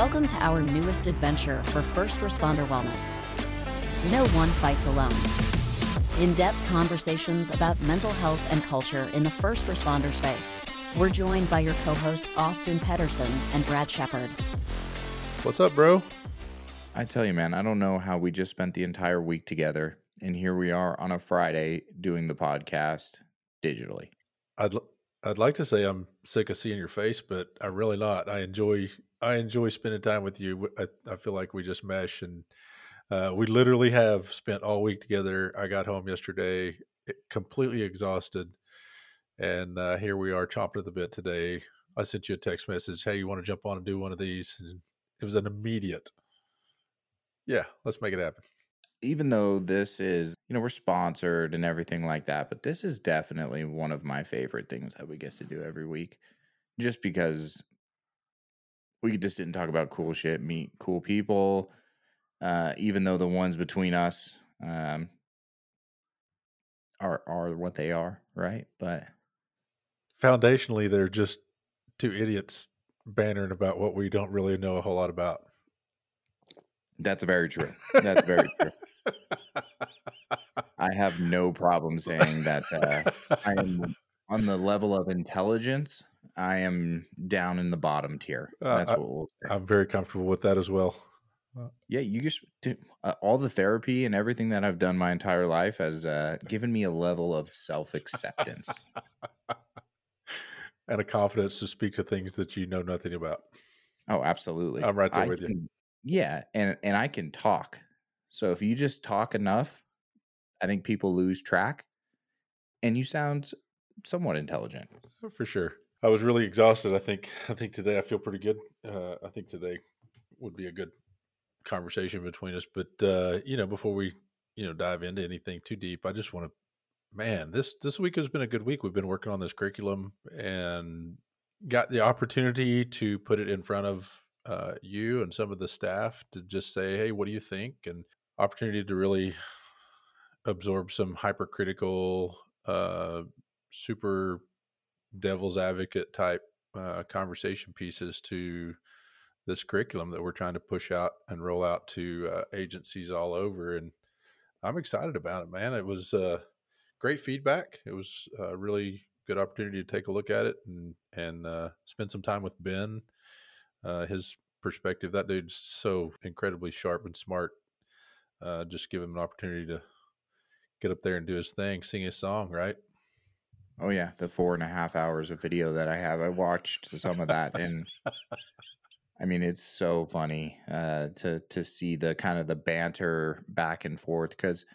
Welcome to our newest adventure for first responder wellness. No one fights alone. In depth conversations about mental health and culture in the first responder space. We're joined by your co hosts Austin Pedersen and Brad Shepard. What's up, bro? I tell you, man, I don't know how we just spent the entire week together, and here we are on a Friday doing the podcast digitally. I'd l- I'd like to say I'm sick of seeing your face, but I'm really not. I enjoy I enjoy spending time with you. I, I feel like we just mesh, and uh, we literally have spent all week together. I got home yesterday eh, completely exhausted, and uh, here we are chomping at the bit today. I sent you a text message. Hey, you want to jump on and do one of these? And it was an immediate. Yeah, let's make it happen. Even though this is, you know, we're sponsored and everything like that, but this is definitely one of my favorite things that we get to do every week. Just because we just didn't talk about cool shit, meet cool people, uh, even though the ones between us um, are are what they are, right? But Foundationally, they're just two idiots bantering about what we don't really know a whole lot about. that's very true. That's very true. I have no problem saying that uh, I am on the level of intelligence. I am down in the bottom tier. Uh, That's I- what we'll say. I'm very comfortable with that as well. yeah, you just dude, uh, all the therapy and everything that I've done my entire life has uh, given me a level of self acceptance. and a confidence to speak to things that you know nothing about. oh, absolutely. I'm right there I with you. Yeah, and and I can talk. So if you just talk enough, I think people lose track, and you sound somewhat intelligent. For sure. I was really exhausted. I think I think today I feel pretty good. Uh, I think today would be a good conversation between us. But uh, you know, before we you know dive into anything too deep, I just want to man this this week has been a good week. We've been working on this curriculum and got the opportunity to put it in front of uh, you and some of the staff to just say, hey, what do you think? And opportunity to really absorb some hypercritical, uh, super devil's advocate type uh, conversation pieces to this curriculum that we're trying to push out and roll out to uh, agencies all over. And I'm excited about it, man. It was uh, great feedback. It was a really good opportunity to take a look at it and and uh, spend some time with Ben. Uh, his perspective, that dude's so incredibly sharp and smart. Uh, just give him an opportunity to get up there and do his thing, sing his song, right? Oh yeah, the four and a half hours of video that I have, I watched some of that, and I mean it's so funny uh, to to see the kind of the banter back and forth because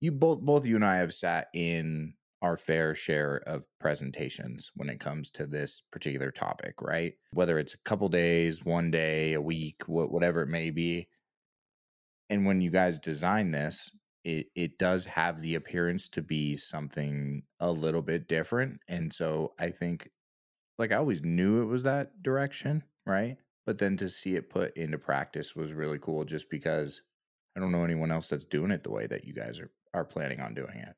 you both both you and I have sat in our fair share of presentations when it comes to this particular topic, right? Whether it's a couple days, one day, a week, wha- whatever it may be. And when you guys design this, it it does have the appearance to be something a little bit different and so i think like i always knew it was that direction right but then to see it put into practice was really cool just because i don't know anyone else that's doing it the way that you guys are are planning on doing it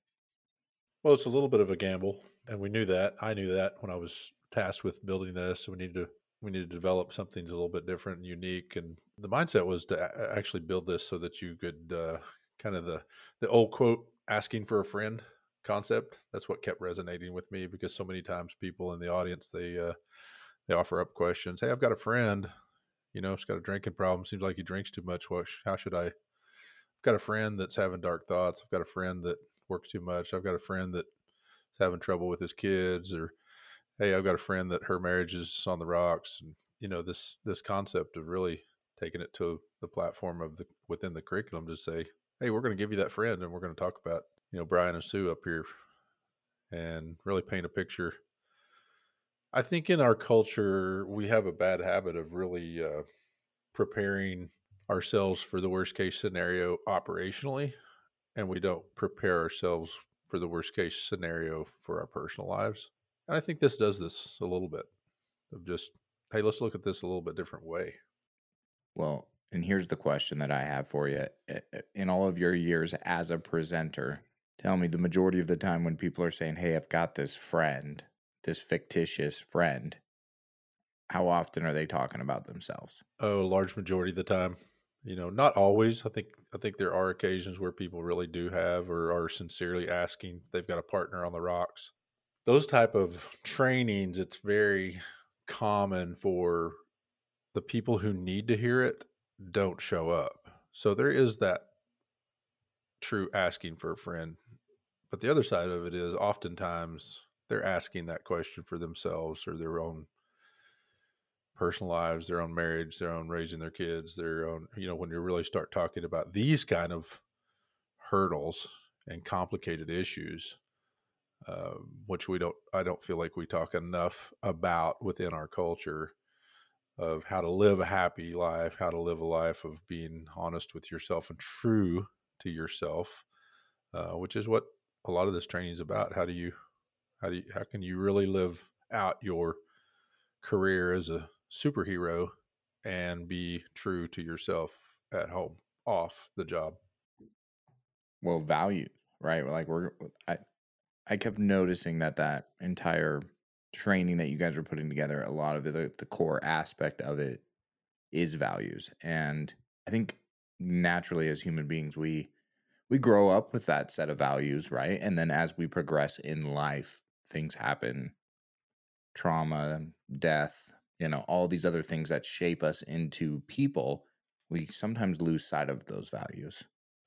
Well, it's a little bit of a gamble, and we knew that. I knew that when I was tasked with building this. We needed to we needed to develop something that's a little bit different and unique. And the mindset was to actually build this so that you could uh, kind of the the old quote asking for a friend concept. That's what kept resonating with me because so many times people in the audience they uh, they offer up questions. Hey, I've got a friend. You know, he's got a drinking problem. Seems like he drinks too much. What? How should I? I've got a friend that's having dark thoughts. I've got a friend that works too much. I've got a friend that's having trouble with his kids, or hey, I've got a friend that her marriage is on the rocks, and you know this this concept of really taking it to the platform of the within the curriculum to say, hey, we're going to give you that friend, and we're going to talk about you know Brian and Sue up here, and really paint a picture. I think in our culture we have a bad habit of really uh, preparing ourselves for the worst case scenario operationally and we don't prepare ourselves for the worst case scenario for our personal lives. And I think this does this a little bit of just, hey, let's look at this a little bit different way. well and here's the question that i have for you Uh, uh, in all of your years as a presenter tell me the majority of the time when people are saying hey i've got this friend this fictitious friend how often are they talking about themselves? Oh, a large majority of the time. You know, not always. I think I think there are occasions where people really do have or are sincerely asking they've got a partner on the rocks. Those type of trainings, it's very common for the people who need to hear it don't show up. So there is that true asking for a friend. But the other side of it is oftentimes they're asking that question for themselves or their own personal lives, their own marriage, their own raising their kids, their own, you know, when you really start talking about these kind of hurdles and complicated issues, uh, which we don't, I don't feel like we talk enough about within our culture of how to live a happy life, how to live a life of being honest with yourself and true to yourself, uh, which is what a lot of this training is about. How do you, how do you, how can you really live out your career as a superhero and be true to yourself at home, off the job? Well, valued, right? Like we're, I, I kept noticing that that entire training that you guys were putting together, a lot of the, the core aspect of it is values. And I think naturally as human beings, we we grow up with that set of values, right? And then as we progress in life, things happen, trauma, death, you know, all these other things that shape us into people, we sometimes lose sight of those values.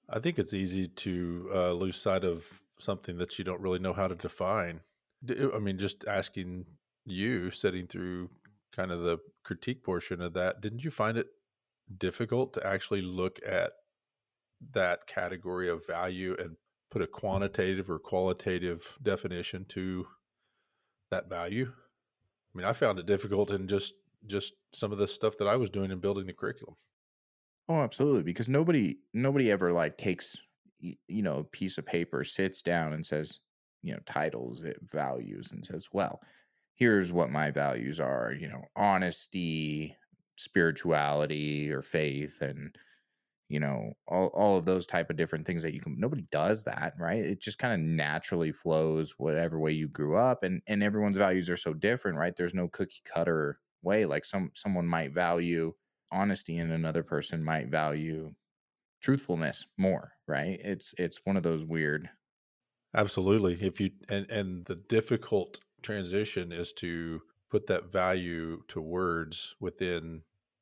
I think it's easy to uh, lose sight of something that you don't really know how to define. I mean, just asking you, sitting through kind of the critique portion of that, didn't you find it difficult to actually look at that category of value and put a quantitative or qualitative definition to that value? I mean, I found it difficult in just just some of the stuff that I was doing in building the curriculum. Oh, absolutely. Because nobody nobody ever like takes you know a piece of paper, sits down and says, you know, titles it values and says, well, here's what my values are. You know, honesty, spirituality, or faith, and you know all, all of those type of different things that you can nobody does that right it just kind of naturally flows whatever way you grew up and and everyone's values are so different right there's no cookie cutter way like some someone might value honesty and another person might value truthfulness more right it's it's one of those weird absolutely if you and and the difficult transition is to put that value to words within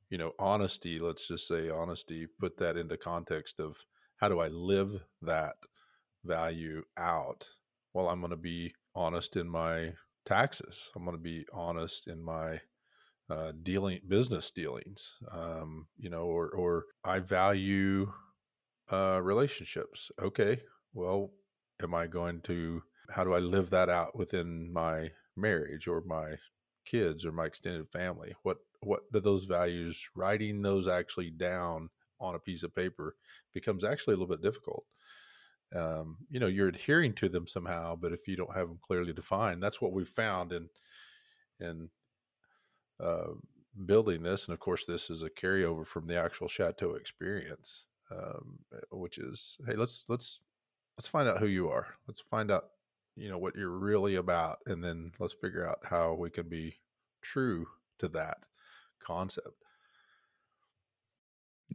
you know honesty let's just say honesty put that into context of how do i live that value out? Well i'm going to be honest in my taxes i'm going to be honest in my uh, dealing business dealings um, you know or or i value uh, relationships. Okay well am i going to how do i live that out within my marriage or my kids or my extended family? What what do those values writing those actually down on a piece of paper becomes actually a little bit difficult. Um, you know you're adhering to them somehow but if you don't have them clearly defined that's what we found in in uh, building this and of course this is a carryover from the actual chateau experience um, which is hey let's let's let's find out who you are let's find out you know what you're really about and then let's figure out how we can be true to that concept.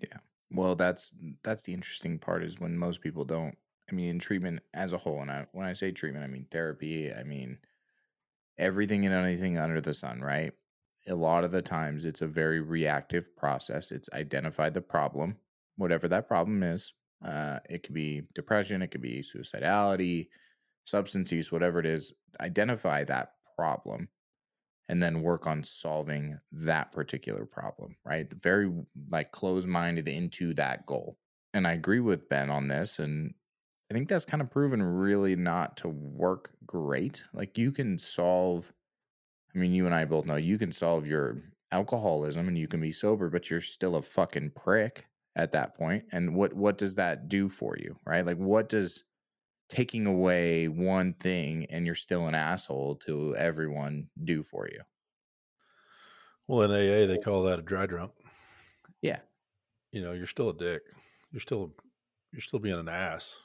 Yeah. Well, that's that's the interesting part is when most people don't. I mean, in treatment as a whole, and I, when I say treatment, I mean therapy. I mean everything and anything under the sun, right? A lot of the times, it's a very reactive process. It's identify the problem, whatever that problem is. Uh, it could be depression, it could be suicidality, substance use, whatever it is. Identify that problem and then work on solving that particular problem, right? Very like close minded into that goal. And I agree with Ben on this. And I think that's kind of proven really not to work great. Like you can solve, I mean, you and I both know you can solve your alcoholism and you can be sober, but you're still a fucking prick at that. And what what does that do for you, right? Like what does taking away one thing and you're still an asshole to everyone do for you. Well, in AA, they call that a dry drunk. Yeah. You know, you're still a dick. You're still, you're still being an ass.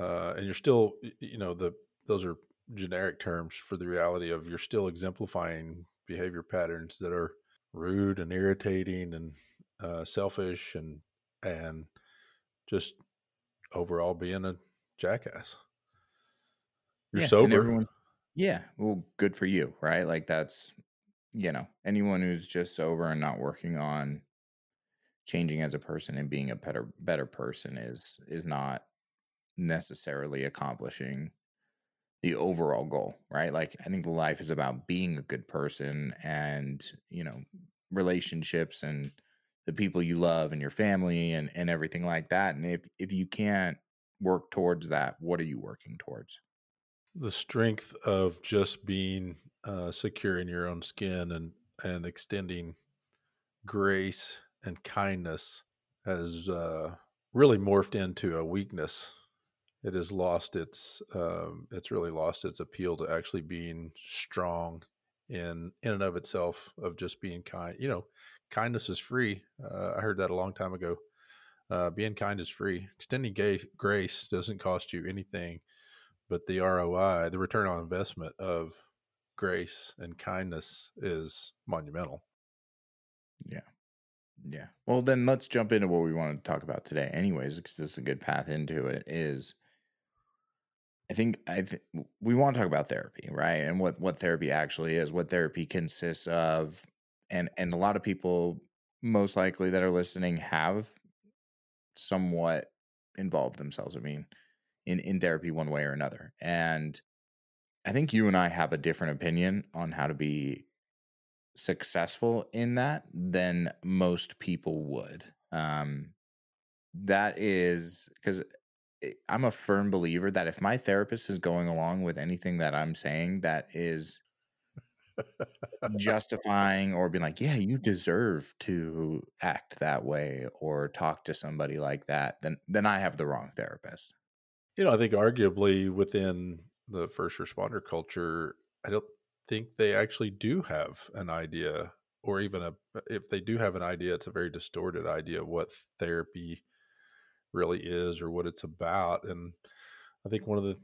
Uh, and you're still, you know, the, those are generic terms for the reality of you're still exemplifying behavior patterns that are rude and irritating and uh, selfish and and just overall being a jackass. You're Yeah, sober. Yeah, well, good for you, right? Like that's you know, anyone who's just sober and not working on changing as a person and being a better better person is is not necessarily accomplishing the overall goal, right? Like I think life is about being a good person and, you know, relationships and the people you love and your family and and everything like that. And if if you can't work towards that, what are you working towards? the strength of just being uh, secure in your own skin and and extending grace and kindness has uh, really morphed into a weakness. It has lost its um, it's really lost its appeal to actually being strong in in and of itself of just being kind. You know, kindness is free. Uh, I heard that a long time ago. Uh, being kind is free. Extending gay, grace doesn't cost you anything but the ROI, the return on investment of grace and kindness is monumental. Yeah. Yeah. Well, then let's jump into what we want to talk about today, anyways, because this is a good path into it. Is I think I th- we want to talk about therapy, right? And what what therapy actually is, what therapy consists of, and and a lot of people, most likely that are listening, have somewhat involved themselves. I mean, in in therapy one way or another, and I think you and I have a different opinion on how to be successful in that than most people would. Um, that is because I'm a firm believer that if my therapist is going along with anything that I'm saying that is justifying or being like, yeah, you deserve to act that way or talk to somebody like that, then then I have the wrong therapist. You know, I think arguably within the first responder culture, I don't think they actually do have an idea, or even a if they do have an idea, it's a very distorted idea of what therapy really is or what it's about. And I think one of the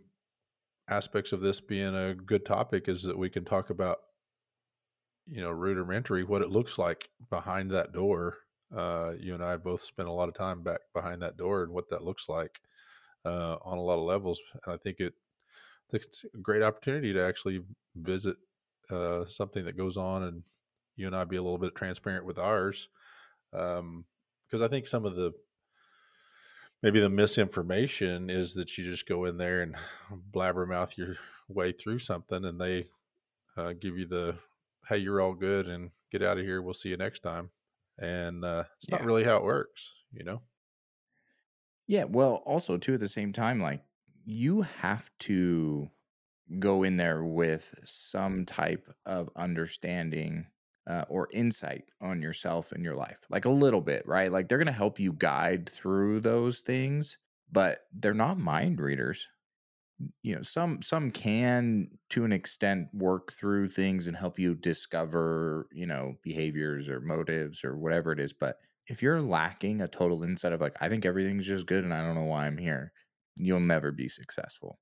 aspects of this being a good topic is that we can talk about, you know, rudimentary what it looks like behind that door. Uh, you and I both spent a lot of time back behind that door and what that looks like uh, on a lot of levels. And I think it it's a great opportunity to actually visit uh, something that goes on and you and I be a little bit transparent with ours. Um, because I think some of the maybe the misinformation is that you just go in there and blabbermouth your way through something and they uh, give you the hey you're all good and get out of here we'll see you next time and uh, it's not really how it works you know Yeah, well, also too at the same time, like you have to go in there with some type of understanding uh, or insight on yourself and your life, like a little bit, right? Like they're going to help you guide through those things, but they're not mind readers. You know, some some can to an extent work through things and help you discover, you know, behaviors or motives or whatever it is, but if you're lacking a total insight of like I think everything's just good and I don't know why I'm here, you'll never be successful.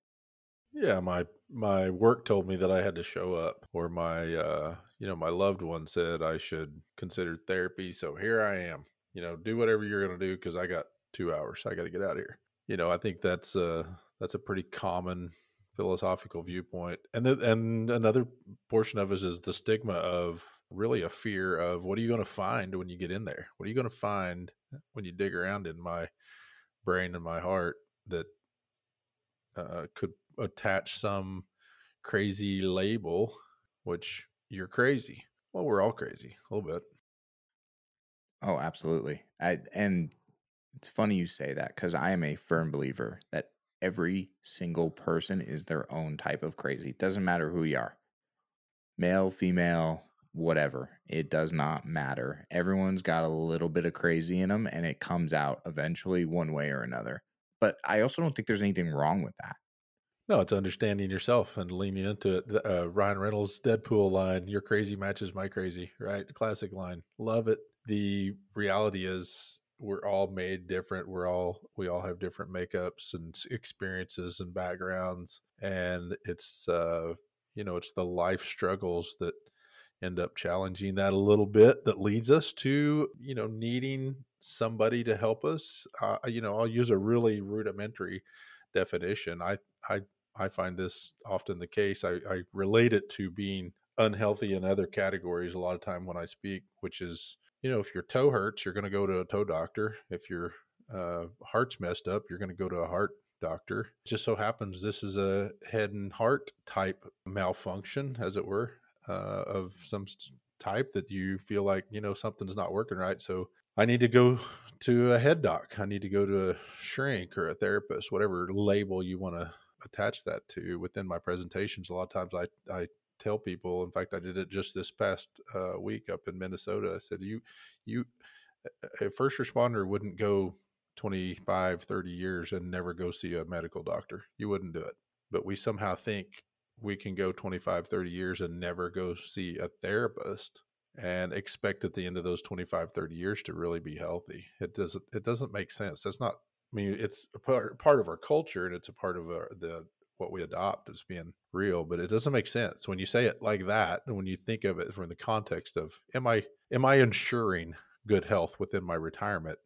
yeah my my work told me that i had to show up or my uh you know my loved one said i should consider therapy so here i am you know do whatever you're going to do because i got two hours i got to get out of here you know i think that's uh that's a pretty common philosophical viewpoint and and another portion of it is the stigma of really a fear of what are you going to find when you get in there what are you going to find when you dig around in my brain and my heart that uh, could attach some crazy label, which you're crazy. Well, we're all crazy a little bit. Oh, absolutely. I and it's funny you say that because I am a firm believer that every single person is their own type of crazy. Doesn't matter who you are. Male, female, whatever. It does not matter. Everyone's got a little bit of crazy in them and it comes out eventually one way or another. But I also don't think there's anything wrong with that. No, it's understanding yourself and leaning into it. Uh, Ryan Reynolds' Deadpool line, "Your crazy matches my crazy." Right, classic line. Love it. The reality is, we're all made different. We're all we all have different makeups and experiences and backgrounds, and it's uh, you know it's the life struggles that end up challenging that a little bit that leads us to you know needing somebody to help us uh, you know i'll use a really rudimentary definition i i i find this often the case i i relate it to being unhealthy in other categories a lot of time when i speak which is you know if your toe hurts you're going to go to a toe doctor. If your uh, heart's messed up you're going to go to a heart doctor. It just so happens this is a head and heart type malfunction as it were uh, of some type that you feel like you know something's not working right so i need to go to a head doc. I need to go to a shrink or a therapist whatever label you want to attach that to. Within my presentations a lot of times i i tell people in fact i did it just this past uh, week up in minnesota i said you you a first responder wouldn't go 25 30 years and never go see a medical doctor. You wouldn't do it. But we somehow think we can go 25 30 years and never go see a therapist and expect at the end of those 25 30 years to really be healthy. It doesn't it doesn't make sense. That's not i mean it's part, part of our culture and it's a part of our, the what we adopt as being real but it doesn't make sense when you say it like that and when you think of it from the context of am i am i ensuring good health within my retirement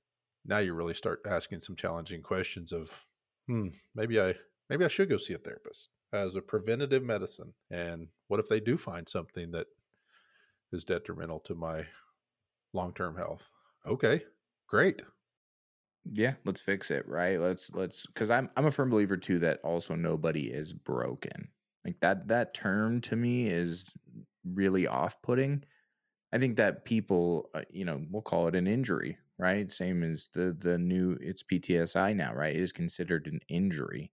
now you really start asking some challenging questions of hmm maybe i maybe i should go see a therapist as a preventative medicine. And what if they do find something that is detrimental to my long term health? Okay, great. Yeah, let's fix it, right? Let's let's because I'm I'm a firm believer too that also nobody is broken. Like that that term to me is really off putting. I think that people, uh, you know, we'll call it an injury, right? Same as the the new it's PTSI now, right? It is considered an injury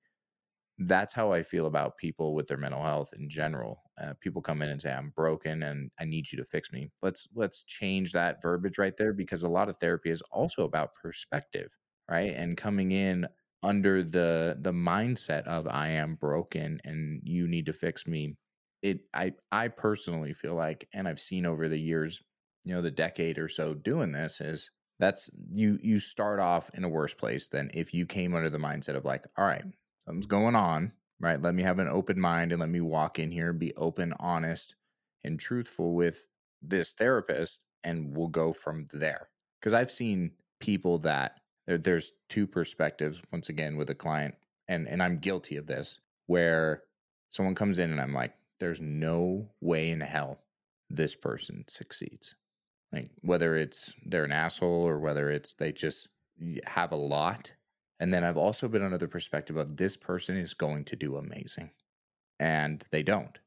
that's how I feel about people with their mental health in general. Uh, people come in and say, "I'm broken and I need you to fix me." Let's let's change that verbiage right there because a lot of therapy is also about perspective, right? And coming in under the the mindset of I am broken and you need to fix me. It I I personally feel like, and I've seen over the years, you know, the decade or so doing this is that's you you start off in a worse place than if you came under the mindset of like, all right, something's going on, right? Let me have an open mind and let me walk in here and be open, honest, and truthful with this therapist, and we'll go from there. Because I've seen people that there, there's two perspectives once again with a client, and and I'm guilty of this, where someone comes in and I'm like, there's no way in hell this person succeeds. Like whether it's they're an asshole or whether it's they just have a lot and then I've also been under the perspective of this person is going to do amazing. And they don't.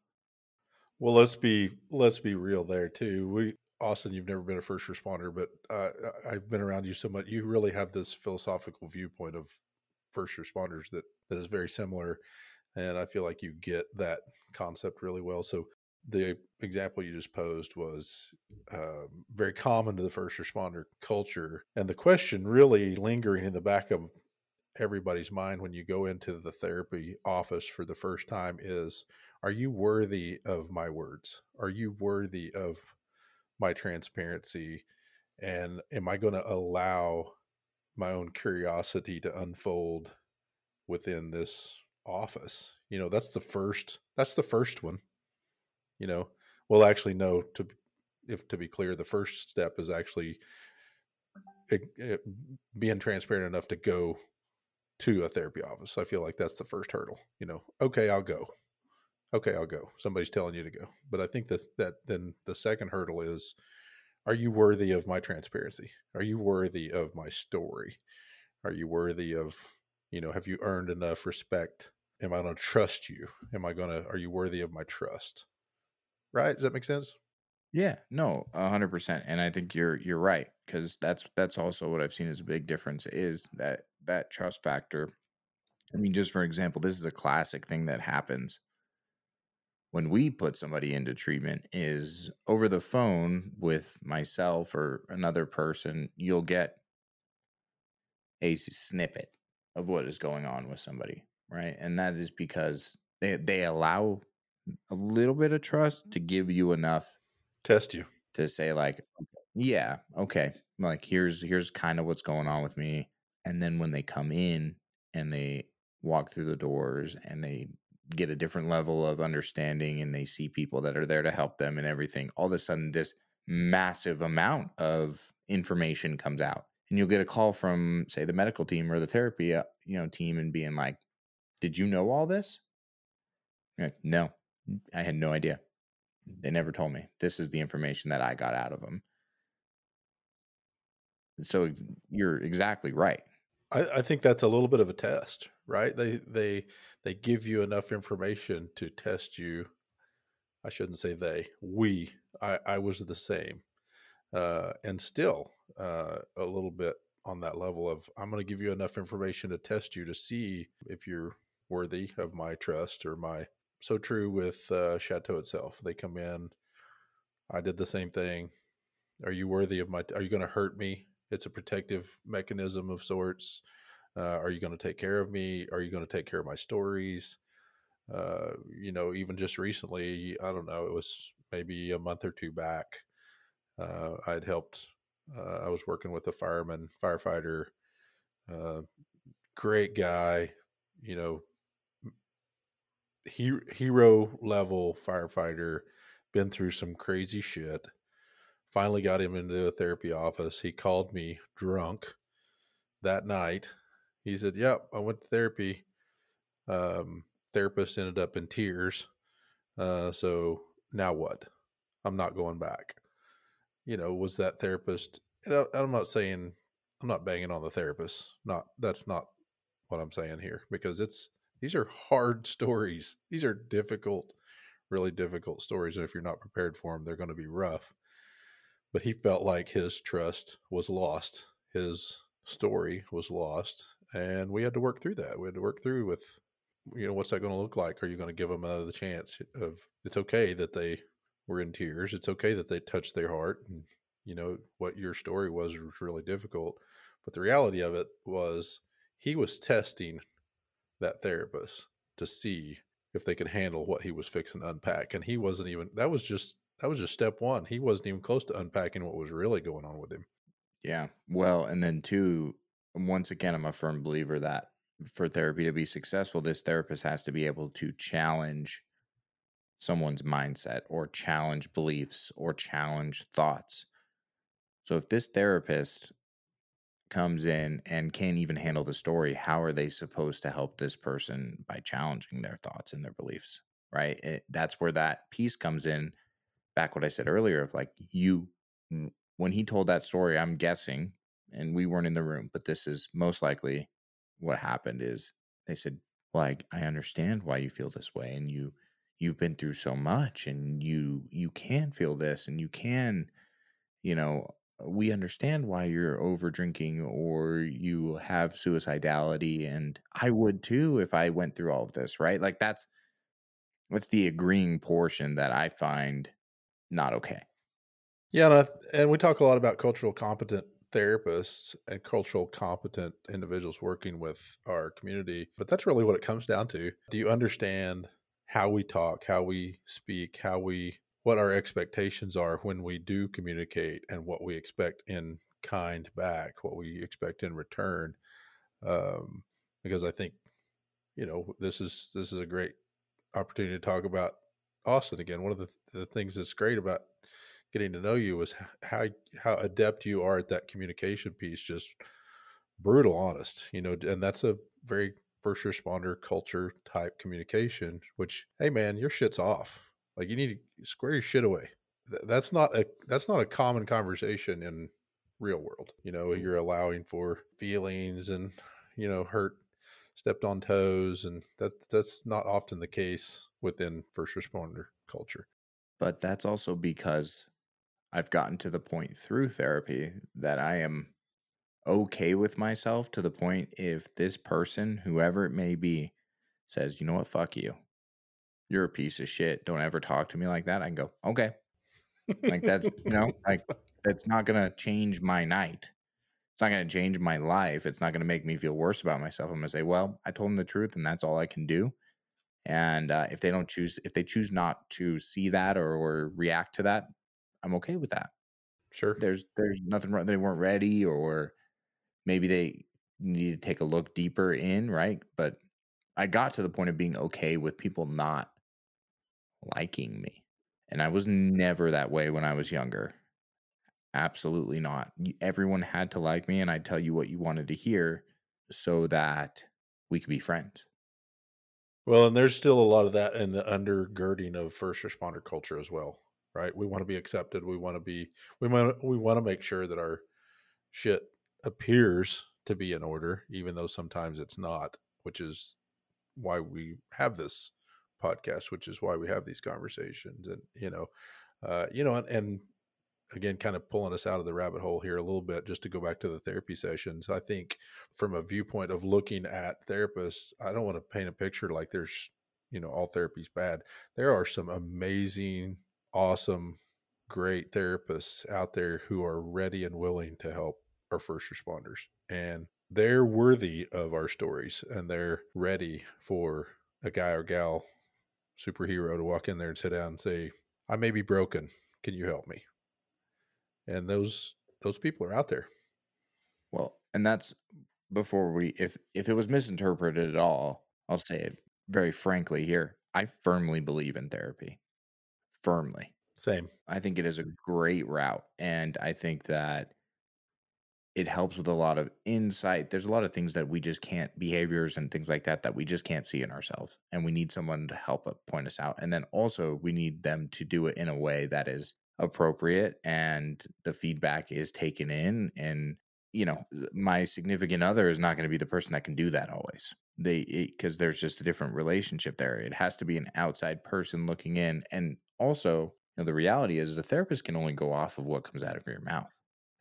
Well, let's be let's be real there too. We Austin, you've never been a first responder, but uh, I've been around you so much. You really have this philosophical viewpoint of first responders that that is very similar, and I feel like you get that concept really well. So the example you just posed was uh, very common to the first responder culture, and the question really lingering in the back of everybody's mind when you go into the therapy office for the first time is are you worthy of my words are you worthy of my transparency and am i going to allow my own curiosity to unfold within this office you know that's the first that's the first one you know well actually no to if to be clear the first step is actually it, it, being transparent enough to go to a therapy office. I feel like that's the first hurdle. You know, okay, I'll go. Okay, I'll go. Somebody's telling you to go. But I think that that then the second hurdle is are you worthy of my transparency? Are you worthy of my story? Are you worthy of, you know, have you earned enough respect? Am I going to trust you? Am I going to are you worthy of my trust? Right? Does that make sense? Yeah, no, a hundred percent. And I think you're you're right because that's that's also what I've seen as a big difference is that that trust factor. I mean, just for example, this is a classic thing that happens when we put somebody into treatment is over the phone with myself or another person, you'll get a snippet of what is going on with somebody, right? And that is because they they allow a little bit of trust to give you enough test you to say like yeah okay like here's here's kind of what's going on with me and then when they come in and they walk through the doors and they get a different level of understanding and they see people that are there to help them and everything, all of a sudden this massive amount of information comes out. And you'll get a call from, say, the medical team or the therapy, uh, you know, team, and being like, "Did you know all this?" Like, no, I had no idea. They never told me. This is the information that I got out of them. So you're exactly right. I, I think that's a little bit of a test, right? They they they give you enough information to test you. I shouldn't say they. We. I I was the same, uh, and still uh, a little bit on that level of I'm going to give you enough information to test you to see if you're worthy of my trust or my. So true with uh, Chateau itself. They come in. I did the same thing. Are you worthy of my? Are you going to hurt me? It's a protective mechanism of sorts. Uh, are you going to take care of me? Are you going to take care of my stories? Uh, you know, even just recently, I don't know, it was maybe a month or two back. Uh, I'd helped, uh, I was working with a fireman, firefighter, uh, great guy, you know, he, hero level firefighter, been through some crazy shit Finally got him into a therapy office. He called me drunk that night. He said, Yep, I went to therapy. Um, therapist ended up in tears. Uh, so now what? I'm not going back. You know, was that therapist? I, I'm not saying I'm not banging on the therapist. Not that's not what I'm saying here because it's these are hard stories. These are difficult, really difficult stories, and if you're not prepared for them, they're going to be rough but he felt like his trust was lost. His story was lost. And we had to work through that. We had to work through with, you know, what's that going to look like? Are you going to give them another chance of it's okay that they were in tears. It's okay that they touched their heart. And, you know, what your story was was really difficult. But the reality of it was he was testing that therapist to see if they could handle what he was fixing to unpack. And he wasn't even, that was just that was just step one. He wasn't even close to unpacking what was really going on with him. Yeah. Well, and then two, once again, I'm a firm believer that for therapy to be successful, this therapist has to be able to challenge someone's mindset or challenge beliefs or challenge thoughts. So if this therapist comes in and can't even handle the story, how are they supposed to help this person by challenging their thoughts and their beliefs? Right. It, that's where that piece comes in back what I said earlier of like you mm, when he told that story, I'm guessing, and we weren't in the room, but this is most likely what happened is they said, Well, I, I understand why you feel this way and you you've been through so much and you you can feel this and you can, you know, we understand why you're over drinking or you have suicidality and I would too if I went through all of this, right? Like that's that's the agreeing portion that I find not okay. Yeah, and we talk a lot about cultural competent therapists and cultural competent individuals working with our community, but that's really what it comes down to. Do you understand how we talk, how we speak, how we what our expectations are when we do communicate and what we expect in kind back, what we expect in return? Um, because I think you know this is this is a great opportunity to talk about Austin again. One of the, the things that's great about getting to know you is how how adept you are at that communication piece. Just brutal, honest, you know, and that's a very first responder culture type communication. Which, hey man, your shit's off. Like you need to square your shit away. That's not a that's not a common conversation in real world. You know, mm. you're allowing for feelings and you know hurt stepped on toes and that's that's not often the case within first responder culture but that's also because i've gotten to the point through therapy that i am okay with myself to the point if this person whoever it may be says you know what fuck you you're a piece of shit don't ever talk to me like that i can go okay like that's you know like that's not gonna change my night it's not going to change my life. It's not going to make me feel worse about myself. I'm going to say, well, I told them the truth, and that's all I can do. And uh, if they don't choose, if they choose not to see that or, or react to that, I'm okay with that. Sure. There's there's nothing wrong. They weren't ready, or maybe they need to take a look deeper in, right? But I got to the point of being okay with people not liking me. And I was never that way when I was younger. Absolutely not. Everyone had to like me, and I'd tell you what you wanted to hear so that we could be friends. Well, and there's still a lot of that in the undergirding of first responder culture as well, right? We want to be accepted. We want to be we want we want to make sure that our shit appears to be in order, even though sometimes it's not, which is why we have this podcast, which is why we have these conversations. And you know, uh, you know, and, and again, kind of pulling us out of the rabbit hole here a little bit, just to go back to the therapy sessions. I think from a viewpoint of looking at therapists, I don't want to paint a picture like there's, you know, all therapy's bad. There are some amazing, awesome, great therapists out there who are ready and willing to help our first responders. And they're worthy of our stories and they're ready for a guy or gal superhero to walk in there and sit down and say, I may be broken. Can you help me? And those those people are out there. Well, and that's before we if if it was misinterpreted at all, I'll say it very frankly here. I firmly believe in therapy. Firmly. Same. I think it is a great route. And I think that it helps with a lot of insight. There's a lot of things that we just can't, behaviors and things like that, that we just can't see in ourselves. And we need someone to help uh, point us out. And then also, we need them to do it in a way that is appropriate and the feedback is taken in. And, you know, my significant other is not going to be the person that can do that always. They, because there's just a different relationship there. It has to be an outside person looking in. And also, you know, the reality is the therapist can only go off of what comes out of your mouth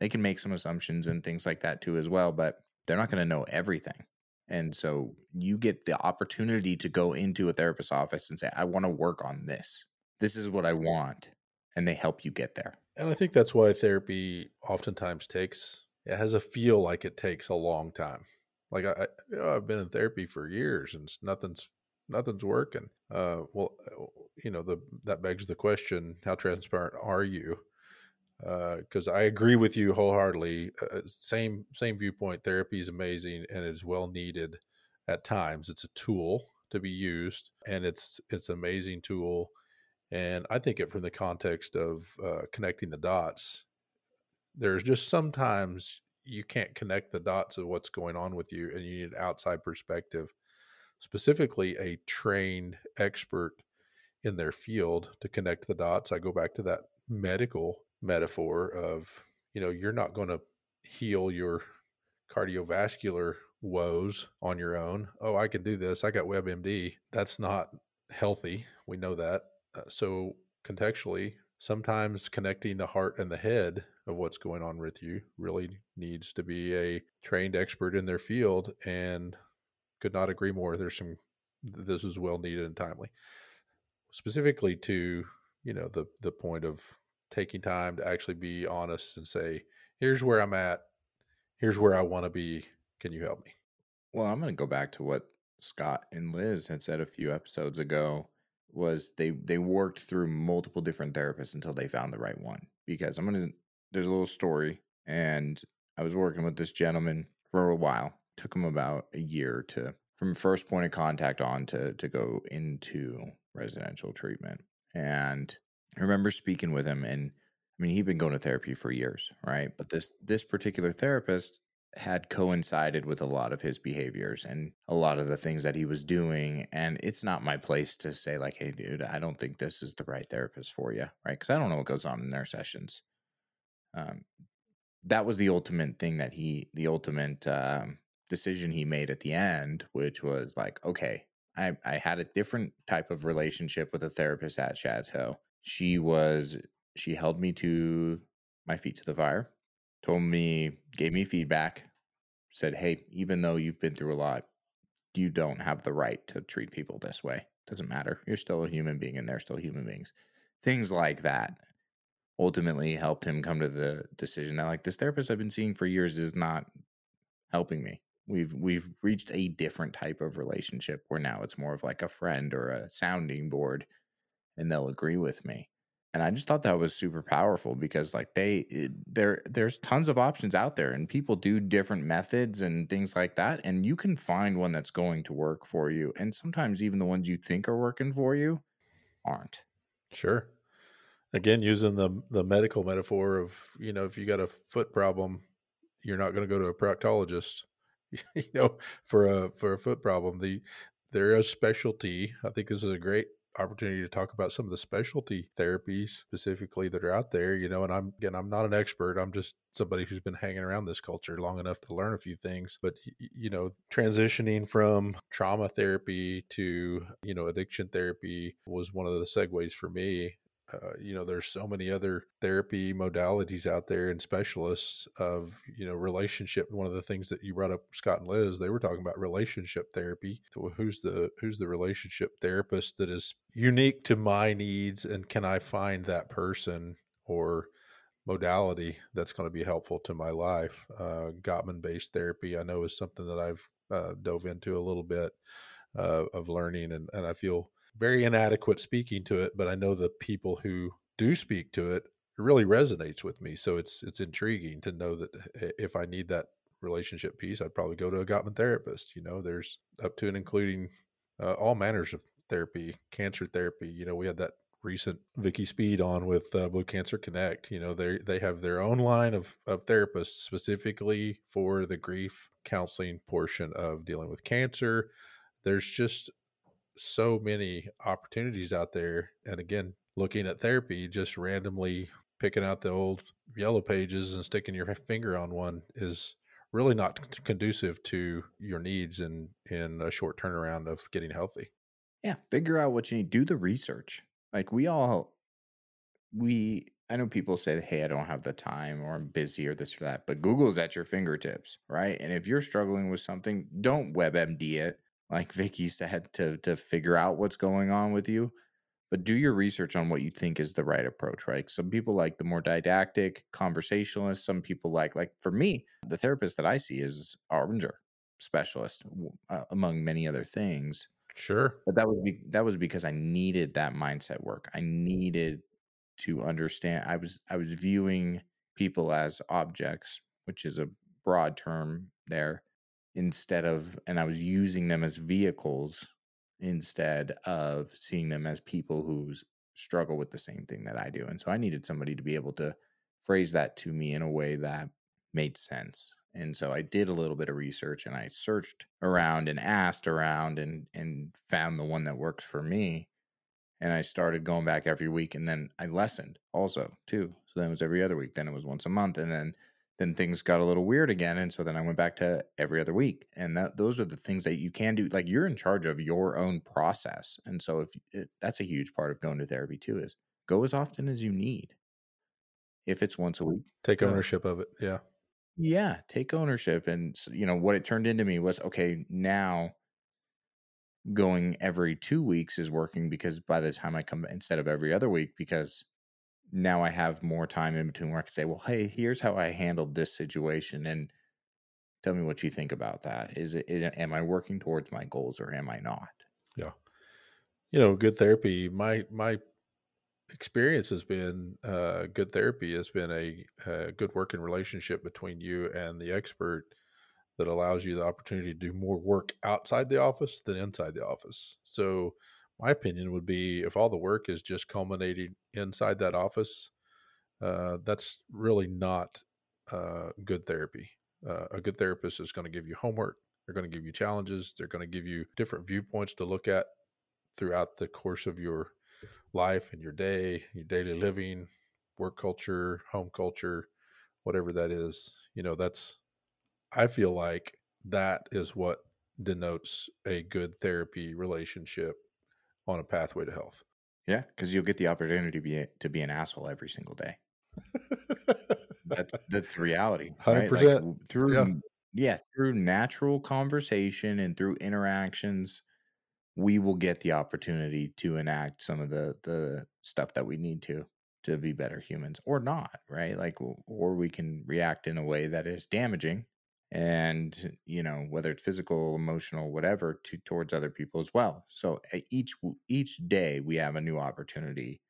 they can make some assumptions and things like that too as well but they're not going to know everything and so you get the opportunity to go into a therapist's office and say i want to work on this this is what i want and they help you get there and i think that's why therapy oftentimes takes it has a feel like it takes a long time like i, I have been in therapy for years and nothing's nothing's working uh well uh, you know the that begs the question how transparent are you because uh, I agree with you wholeheartedly. Uh, uh, same same viewpoint. Therapy is amazing and is well needed at times. It's a tool to be used, and it's it's an amazing tool. And I think it from the context of uh, connecting the dots. There's just sometimes you can't connect the dots of what's going on with you, and you need outside perspective, specifically a trained expert in their field to connect the dots. I go back to that medical metaphor of you know you're not going to heal your cardiovascular woes on your own. Oh i can do this. I got webmd. That's not healthy. We know that. Uh, so contextually sometimes connecting the heart and the head of what's going on with you really needs to be a trained expert in their field and could not agree more there's some this is well needed and timely specifically to you know the the point of taking time to actually be honest and say, here's where I'm at. Here's where I want to be. Can you help me? Well, I'm going to go back to what Scott and Liz had said a few episodes ago was they they worked through multiple different therapists until they found the right one. Because I'm going to there's a little story and I was working with this gentleman for a while. Took him about a year to from first point of contact on to to go into residential treatment. And I remember speaking with him, and I mean, he'd been going to therapy for years, right? But this this particular therapist had coincided with a lot of his behaviors and a lot of the things that he was doing. And it's not my place to say, like, hey, dude, I don't think this is the right therapist for you, right? Because I don't know what goes on in their sessions. Um, that was the ultimate thing that he, the ultimate um, decision he made at the end, which was like, okay, I, I had a different type of relationship with a therapist at Chateau. She was she held me to my feet to the fire told me gave me feedback said hey even though you've been through a lot you don't have the right to treat people this way. Doesn't matter. You're still a human being and they're still human beings things like that ultimately helped him come to the decision that like this therapist i've been seeing for years is not helping me we've we've reached a different type of relationship where now it's more of like a friend or a sounding board and they'll agree with me. and I just thought that was super powerful because like they it, there there's tons of options out there and people do different methods and things like that and you can find one that's going to work for you and sometimes even the ones you think are working for you aren't. Sure. Again, using the the medical metaphor of you know if you got a foot problem, you're not going to go to a proctologist. you know, for a for a foot problem, the there is specialty. I think this is a great opportunity to talk about some of the specialty therapies specifically that are out there you know and i'm again i'm not an expert i'm just somebody who's been hanging around this culture long enough to learn a few things but you know transitioning from trauma therapy to you know addiction therapy was one of the segues for me uh, you know there's so many other therapy modalities out there and specialists of you know relationship one of the things that you brought up scott and liz they were talking about relationship therapy who's the who's the relationship therapist that is unique to my needs and can i find that person or modality that's going to be helpful to my life? Uh, gottman based therapy i know is something that i've uh, dove into a little bit uh, of learning and, and i feel very inadequate speaking to it, but I know the people who do speak to it, it really resonates with me. So it's it's intriguing to know that if I need that relationship piece, I'd probably go to a Gottman therapist. You know, there's up to and including uh, all manners of therapy, cancer therapy. You know, we had that recent Vicky Speed on with uh, Blue Cancer Connect. You know, they they have their own line of of therapists specifically for the grief counseling portion of dealing with cancer. There's just so many opportunities out there. And again, looking at therapy, just randomly picking out the old yellow pages and sticking your finger on one is really not conducive to your needs in in a short turnaround of getting healthy. Yeah, figure out what you need. Do the research. Like we all we I know people say, hey, I don't have the time or I'm busy or this or that, but Google's at your fingertips, right? And if you're struggling with something, don't WebMD it like Vicky said, to to figure out what's going on with you. But do your research on what you think is the right approach, right? Some people like the more didactic conversationalist. Some people like, like for me, the therapist that I see is Arbinger specialist, uh, among many other things. Sure. But that was be, that was because I needed that mindset work. I needed to understand. I was I was viewing people as objects, which is a broad term there, instead of and I was using them as vehicles instead of seeing them as people who struggle with the same thing that I do. And so I needed somebody to be able to phrase that to me in a way that made sense. And so I did a little bit of research and I searched around and asked around and and found the one that works for me. And I started going back every week and then I lessened also too. So then it was every other week. Then it was once a month. And then then things got a little weird again and so then i went back to every other week and that those are the things that you can do like you're in charge of your own process and so if it, that's a huge part of going to therapy too is go as often as you need. If it's once a week take ownership of it yeah. Yeah take ownership and you know what it turned into me was okay now going every two weeks is working because by the time i come instead of every other week because now I have more time in between where I can say, well, hey, here's how I handled this situation. And tell me what you think about that. Is it, is, am I working towards my goals or am I not? Yeah. You know, good therapy, my, my experience has been uh, good therapy has been a, a good working relationship between you and the expert that allows you the opportunity to do more work outside the office than inside the office. So, my opinion would be if all the work is just culminating inside that office, uh, that's really not uh, good therapy. Uh, a good therapist is going to give you homework. They're going to give you challenges. They're going to give you different viewpoints to look at throughout the course of your life and your day, your daily living, work culture, home culture, whatever that is. You know, that's, I feel like that is what denotes a good therapy relationship on a pathway to health. Yeah, because you'll get the opportunity to be to be an asshole every single day. that's that's the reality. Hundred right? percent like, through yeah. yeah through natural conversation and through interactions, we will get the opportunity to enact some of the the stuff that we need to to be better humans or not right like or we can react in a way that is damaging and you know whether it's physical emotional whatever to towards other people as well so eh, each each day we have a new opportunity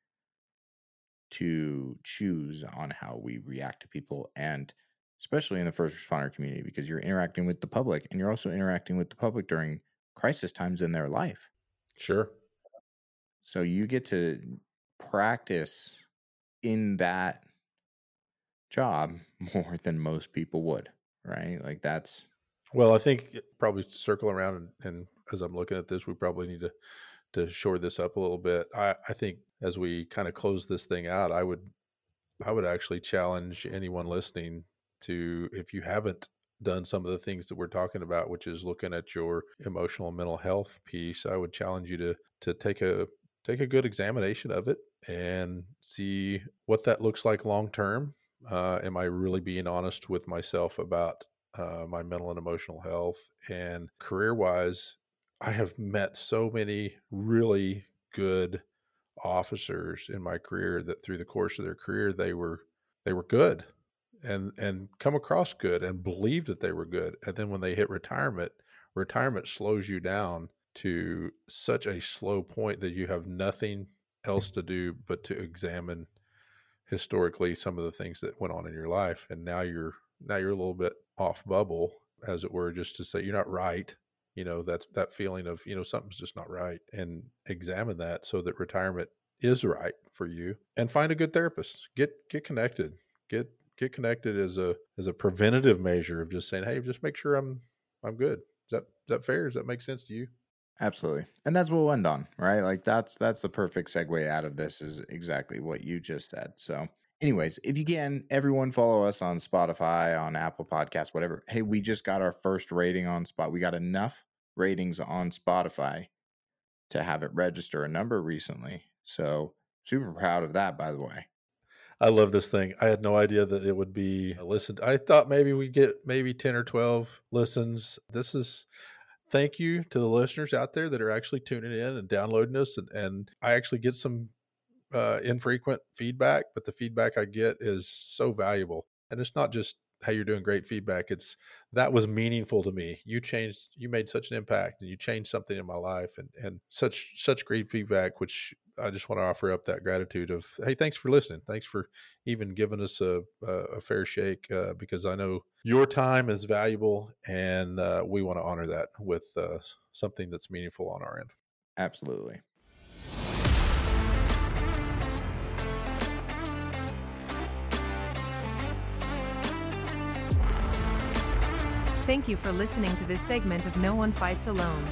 to choose on how we react to people and especially in the first responder community because you're interacting with the public and you're also interacting with the public during crisis times in their life. Sure. So you get to practice in that job more than most people would, right? Like that's well, I think probably circle around and, and, as I'm looking at this, we probably need to to shore this up a little bit. I, I think as we kind of close this thing out, I would I would actually challenge anyone listening to if you haven't done some of the things that we're talking about, which is looking at your emotional mental health piece, I would challenge you to to take a take a good examination of it and see what that looks like long term. Uh, am I really being honest with myself about uh, my mental and emotional health? And career wise, I have met so many really good officers in my career that through the course of their career they were they were good and and come across good and believed that they were good and then when they hit retirement retirement slows you down to such a slow point that you have nothing else to do but to examine historically some of the things that went on in your life and now you're now you're a little bit off bubble as it were just to say you're not right you know that's that feeling of you know something's just not right and examine that so that retirement is right for you and find a good therapist. Get get connected. Get get connected as a as a preventative measure of just saying hey just make sure i'm i'm good. Is that is that fair? Does that make sense to you absolutely and that's what we'll end on right like that's that's the perfect segue out of this is exactly what you just said so anyways, if you can, everyone follow us on Spotify, on Apple Podcasts, whatever. Hey, we just got our first rating on Spot. We got enough ratings on Spotify to have it register a number recently. So super proud of that, by the way. I love this thing. I had no idea that it would be listened. I thought maybe we get maybe 10 or 12 listens. This is thank you to the listeners out there that are actually tuning in and downloading us. And, and I actually get some uh, infrequent feedback, but the feedback I get is so valuable. And it's not just how you're doing great feedback. It's that was meaningful to me. You changed, you made such an impact, and you changed something in my life, and and such such great feedback. Which I just want to offer up that gratitude of hey, thanks for listening. Thanks for even giving us a a, a fair shake uh, because I know your time is valuable, and uh, we want to honor that with uh, something that's meaningful on our end. Absolutely. Thank you for listening to this segment of No One Fights Alone.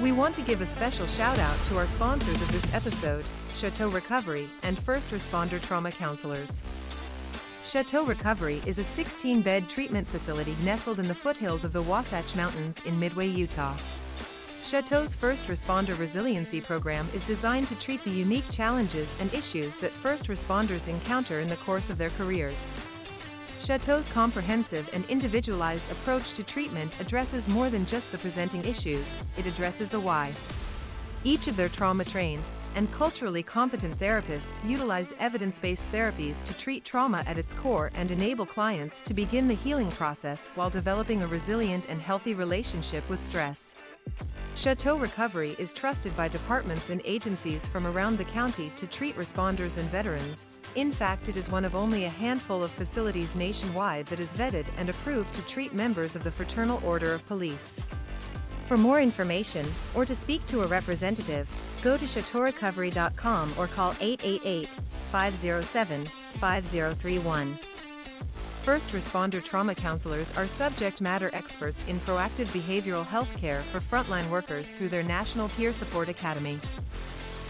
We want to give a special shout out to our sponsors of this episode, Chateau Recovery and First Responder Trauma Counselors. Chateau Recovery is a 16 bed treatment facility nestled in the foothills of the Wasatch Mountains in Midway, Utah. Chateau's First Responder Resiliency Program is designed to treat the unique challenges and issues that first responders encounter in the course of their careers. Chateau's comprehensive and individualized approach to treatment addresses more than just the presenting issues, it addresses the why. Each of their trauma-trained and culturally competent therapists utilize evidence-based therapies to treat trauma at its core and enable clients to begin the healing process while developing a resilient and healthy relationship with stress. Chateau Recovery is trusted by departments and agencies from around the county to treat responders and veterans. In fact, it is one of only a handful of facilities nationwide that is vetted and approved to treat members of the Fraternal Order of Police. For more information, or to speak to a representative, go to chateaurecovery.com or call 888 507 5031. First responder trauma counselors are subject matter experts in proactive behavioral health care for frontline workers through their National Peer Support Academy.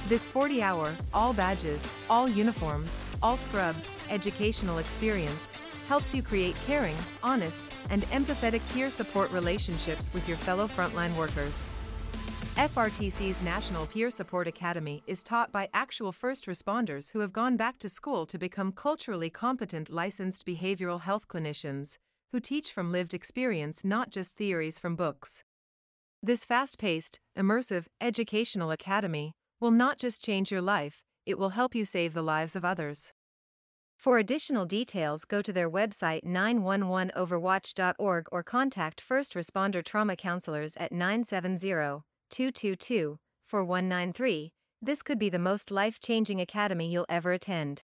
This 40 hour, all badges, all uniforms, all scrubs, educational experience helps you create caring, honest, and empathetic peer support relationships with your fellow frontline workers. FRTC's National Peer Support Academy is taught by actual first responders who have gone back to school to become culturally competent licensed behavioral health clinicians who teach from lived experience, not just theories from books. This fast paced, immersive, educational academy will not just change your life, it will help you save the lives of others. For additional details, go to their website 911overwatch.org or contact First Responder Trauma Counselors at 970 222 4193. This could be the most life changing academy you'll ever attend.